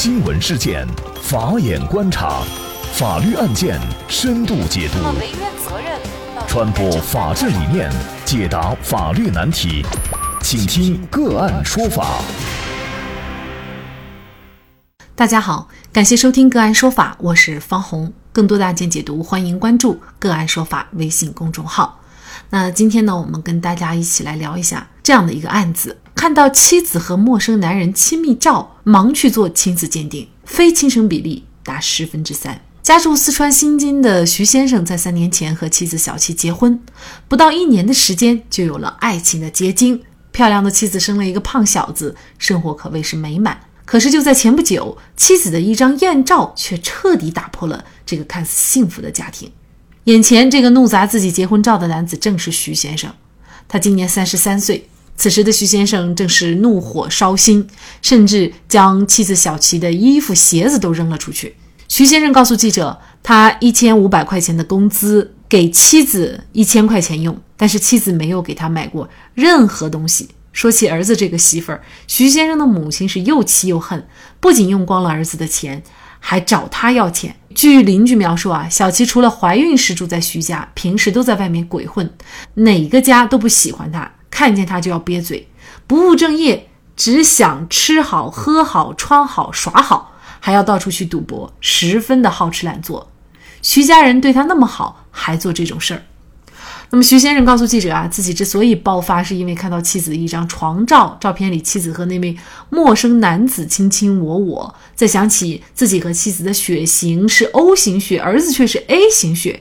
新闻事件，法眼观察，法律案件深度解读，传播法治理念，解答法律难题，请听个案说法。大家好，感谢收听个案说法，我是方红。更多的案件解读，欢迎关注个案说法微信公众号。那今天呢，我们跟大家一起来聊一下这样的一个案子：看到妻子和陌生男人亲密照，忙去做亲子鉴定，非亲生比例达十分之三。家住四川新津的徐先生，在三年前和妻子小七结婚，不到一年的时间就有了爱情的结晶，漂亮的妻子生了一个胖小子，生活可谓是美满。可是就在前不久，妻子的一张艳照却彻底打破了这个看似幸福的家庭。眼前这个怒砸自己结婚照的男子正是徐先生，他今年三十三岁。此时的徐先生正是怒火烧心，甚至将妻子小琪的衣服、鞋子都扔了出去。徐先生告诉记者，他一千五百块钱的工资给妻子一千块钱用，但是妻子没有给他买过任何东西。说起儿子这个媳妇儿，徐先生的母亲是又气又恨，不仅用光了儿子的钱。还找他要钱。据邻居描述啊，小琪除了怀孕时住在徐家，平时都在外面鬼混，哪个家都不喜欢他，看见他就要憋嘴，不务正业，只想吃好喝好穿好耍好，还要到处去赌博，十分的好吃懒做。徐家人对他那么好，还做这种事儿。那么徐先生告诉记者啊，自己之所以爆发，是因为看到妻子的一张床照，照片里妻子和那位陌生男子卿卿我我，再想起自己和妻子的血型是 O 型血，儿子却是 A 型血，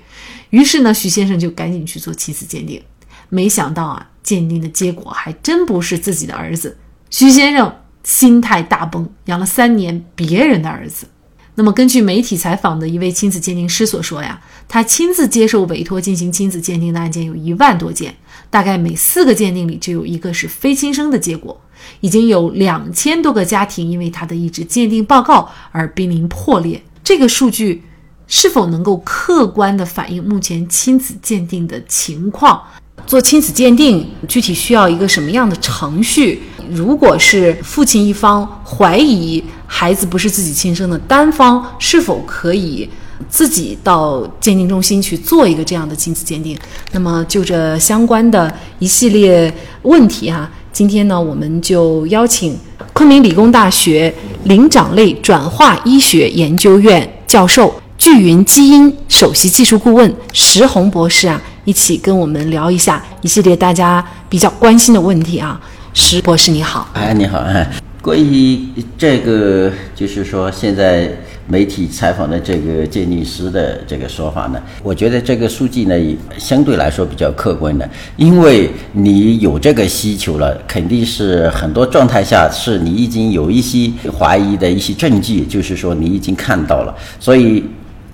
于是呢，徐先生就赶紧去做妻子鉴定，没想到啊，鉴定的结果还真不是自己的儿子，徐先生心态大崩，养了三年别人的儿子。那么，根据媒体采访的一位亲子鉴定师所说呀，他亲自接受委托进行亲子鉴定的案件有一万多件，大概每四个鉴定里就有一个是非亲生的结果，已经有两千多个家庭因为他的一纸鉴定报告而濒临破裂。这个数据是否能够客观地反映目前亲子鉴定的情况？做亲子鉴定具体需要一个什么样的程序？如果是父亲一方怀疑孩子不是自己亲生的，单方是否可以自己到鉴定中心去做一个这样的亲子鉴定？那么就这相关的一系列问题哈，今天呢，我们就邀请昆明理工大学灵长类转化医学研究院教授、聚云基因首席技术顾问石红博士啊。一起跟我们聊一下一系列大家比较关心的问题啊，石博士你好，哎你好哎，关于这个就是说现在媒体采访的这个鉴定师的这个说法呢，我觉得这个数据呢相对来说比较客观的，因为你有这个需求了，肯定是很多状态下是你已经有一些怀疑的一些证据，就是说你已经看到了，所以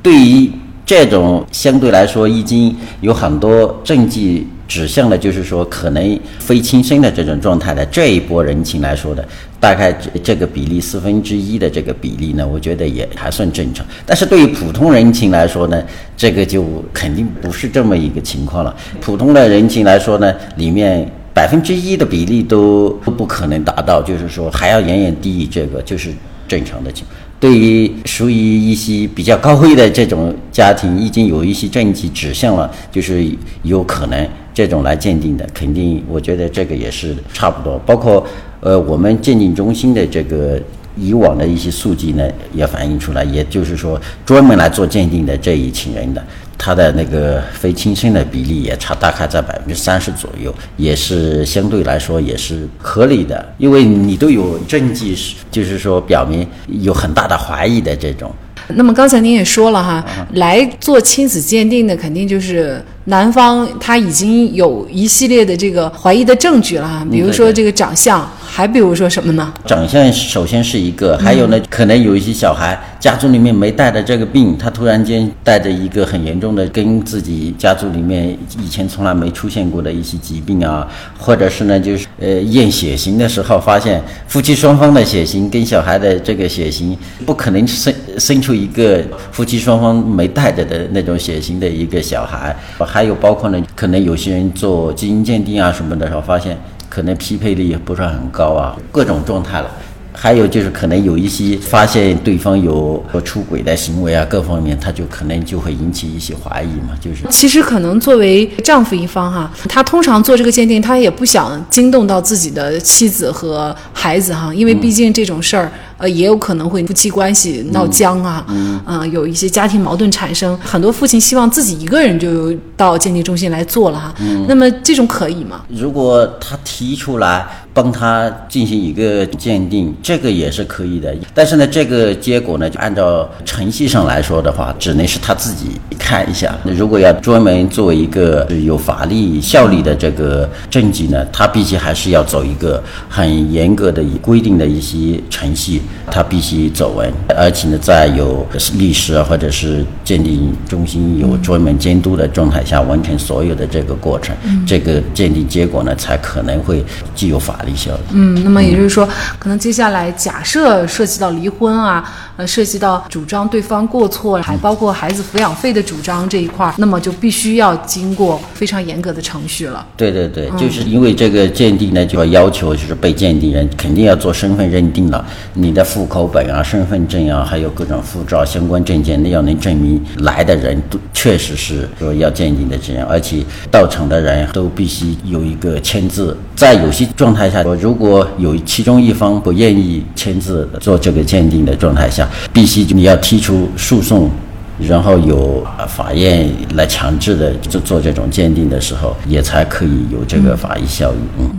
对于。这种相对来说已经有很多证据指向了，就是说可能非亲生的这种状态的这一波人群来说的，大概这这个比例四分之一的这个比例呢，我觉得也还算正常。但是对于普通人群来说呢，这个就肯定不是这么一个情况了。普通的人群来说呢，里面百分之一的比例都不可能达到，就是说还要远远低于这个，就是正常的情况。对于属于一些比较高危的这种家庭，已经有一些证据指向了，就是有可能这种来鉴定的，肯定我觉得这个也是差不多。包括呃，我们鉴定中心的这个以往的一些数据呢，也反映出来，也就是说专门来做鉴定的这一群人的。他的那个非亲生的比例也差，大概在百分之三十左右，也是相对来说也是合理的，因为你都有证据，就是说表明有很大的怀疑的这种。那么刚才您也说了哈，来做亲子鉴定的肯定就是男方他已经有一系列的这个怀疑的证据了哈，比如说这个长相。还比如说什么呢？长相首先是一个，还有呢，可能有一些小孩家族里面没带的这个病，他突然间带着一个很严重的，跟自己家族里面以前从来没出现过的一些疾病啊，或者是呢，就是呃验血型的时候发现夫妻双方的血型跟小孩的这个血型不可能生生出一个夫妻双方没带着的那种血型的一个小孩，还有包括呢，可能有些人做基因鉴定啊什么的时候发现。可能匹配率也不是很高啊，各种状态了。还有就是可能有一些发现对方有出轨的行为啊，各方面他就可能就会引起一些怀疑嘛。就是其实可能作为丈夫一方哈，他通常做这个鉴定，他也不想惊动到自己的妻子和孩子哈，因为毕竟这种事儿。呃，也有可能会夫妻关系闹僵啊，嗯，有一些家庭矛盾产生。很多父亲希望自己一个人就到鉴定中心来做了哈。那么这种可以吗？如果他提出来帮他进行一个鉴定，这个也是可以的。但是呢，这个结果呢，就按照程序上来说的话，只能是他自己看一下。那如果要专门作为一个有法律效力的这个证据呢，他必须还是要走一个很严格的规定的一些程序。他必须走完，而且呢，在有律师啊或者是鉴定中心有专门监督的状态下，完成所有的这个过程，这个鉴定结果呢，才可能会具有法嗯，那么也就是说，可能接下来假设涉及到离婚啊，呃，涉及到主张对方过错，还包括孩子抚养费的主张这一块，那么就必须要经过非常严格的程序了。对对对，就是因为这个鉴定呢，就要要求就是被鉴定人肯定要做身份认定了，你的。户口本啊、身份证啊，还有各种护照相关证件，那要能证明来的人都确实是说要鉴定的这样，而且到场的人都必须有一个签字。在有些状态下，如果有其中一方不愿意签字做这个鉴定的状态下，必须你要提出诉讼，然后由法院来强制的做做这种鉴定的时候，也才可以有这个法律效力。嗯。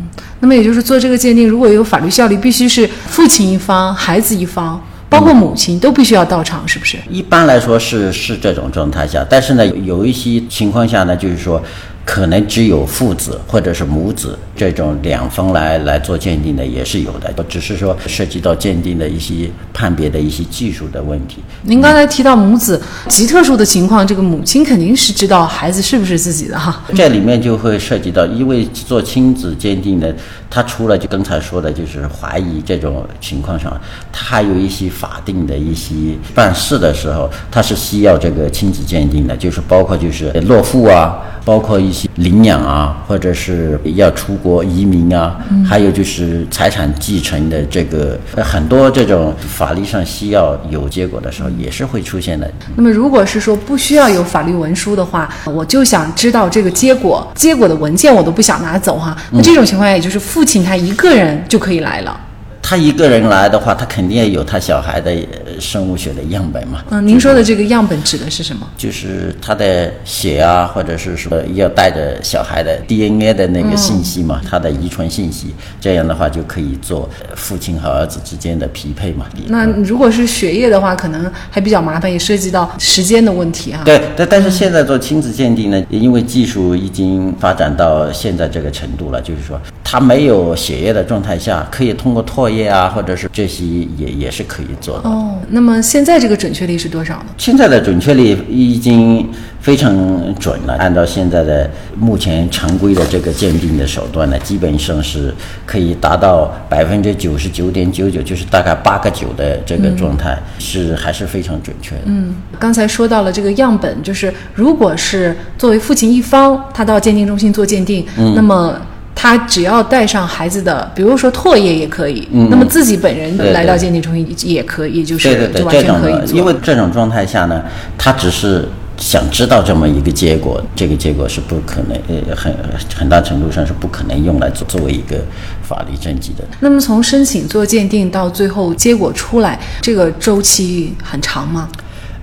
那么也就是做这个鉴定，如果有法律效力，必须是父亲一方、孩子一方，包括母亲都必须要到场，是不是？一般来说是是这种状态下，但是呢，有一些情况下呢，就是说。可能只有父子或者是母子这种两方来来做鉴定的也是有的，只是说涉及到鉴定的一些判别的一些技术的问题。您刚才提到母子极特殊的情况，这个母亲肯定是知道孩子是不是自己的哈。这里面就会涉及到，因为做亲子鉴定的，他除了就刚才说的，就是怀疑这种情况上，他还有一些法定的一些办事的时候，他是需要这个亲子鉴定的，就是包括就是落户啊。包括一些领养啊，或者是要出国移民啊，还有就是财产继承的这个很多这种法律上需要有结果的时候，也是会出现的。那么，如果是说不需要有法律文书的话，我就想知道这个结果，结果的文件我都不想拿走哈。那这种情况下，也就是父亲他一个人就可以来了。他一个人来的话，他肯定要有他小孩的生物学的样本嘛。嗯，您说的这个样本指的是什么？就是他的血啊，或者是说要带着小孩的 DNA 的那个信息嘛，他的遗传信息，这样的话就可以做父亲和儿子之间的匹配嘛。那如果是血液的话，可能还比较麻烦，也涉及到时间的问题啊。对，但但是现在做亲子鉴定呢，因为技术已经发展到现在这个程度了，就是说他没有血液的状态下，可以通过唾液。液啊，或者是这些也也是可以做的哦。那么现在这个准确率是多少呢？现在的准确率已经非常准了。按照现在的目前常规的这个鉴定的手段呢，基本上是可以达到百分之九十九点九九，就是大概八个九的这个状态，是还是非常准确的。嗯，刚才说到了这个样本，就是如果是作为父亲一方，他到鉴定中心做鉴定，那么。他只要带上孩子的，比如说唾液也可以，那么自己本人来到鉴定中心也可以，就是就完全可以做。因为这种状态下呢，他只是想知道这么一个结果，这个结果是不可能，呃，很很大程度上是不可能用来作作为一个法律证据的。那么从申请做鉴定到最后结果出来，这个周期很长吗？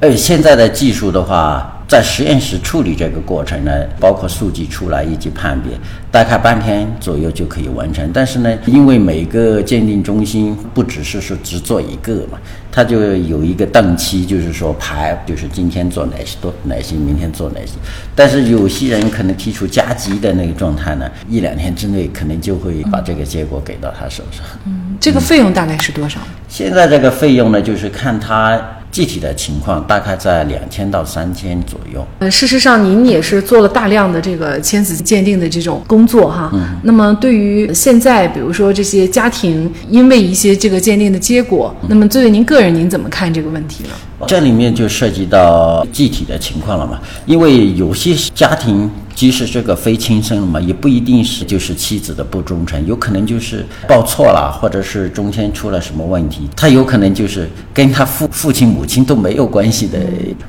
呃，现在的技术的话。在实验室处理这个过程呢，包括数据出来以及判别，大概半天左右就可以完成。但是呢，因为每个鉴定中心不只是说只做一个嘛，它就有一个档期，就是说排，就是今天做哪些多哪些，明天做哪些。但是有些人可能提出加急的那个状态呢，一两天之内可能就会把这个结果给到他手上。嗯，这个费用大概是多少？现在这个费用呢，就是看他。具体的情况大概在两千到三千左右。呃，事实上，您也是做了大量的这个亲子鉴定的这种工作哈。嗯。那么，对于现在，比如说这些家庭，因为一些这个鉴定的结果，那么作为您个人，您怎么看这个问题呢？这里面就涉及到具体的情况了嘛，因为有些家庭。即使这个非亲生了嘛，也不一定是就是妻子的不忠诚，有可能就是报错了，或者是中间出了什么问题，他有可能就是跟他父父亲母亲都没有关系的，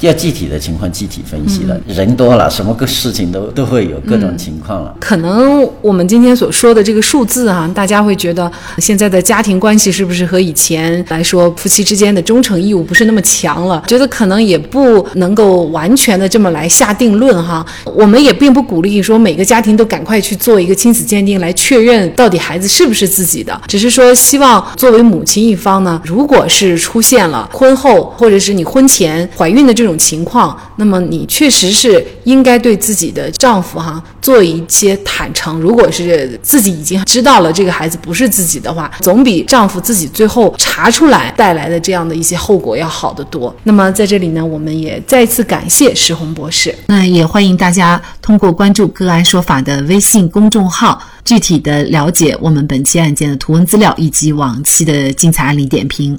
要具体的情况具体分析了。人多了，什么个事情都都会有各种情况了。可能我们今天所说的这个数字啊，大家会觉得现在的家庭关系是不是和以前来说夫妻之间的忠诚义务不是那么强觉得可能也不能够完全的这么来下定论哈。我们也并。不鼓励说每个家庭都赶快去做一个亲子鉴定来确认到底孩子是不是自己的，只是说希望作为母亲一方呢，如果是出现了婚后或者是你婚前怀孕的这种情况，那么你确实是应该对自己的丈夫哈做一些坦诚。如果是自己已经知道了这个孩子不是自己的话，总比丈夫自己最后查出来带来的这样的一些后果要好得多。那么在这里呢，我们也再次感谢石红博士，那也欢迎大家通。过关注“个案说法”的微信公众号，具体的了解我们本期案件的图文资料以及往期的精彩案例点评。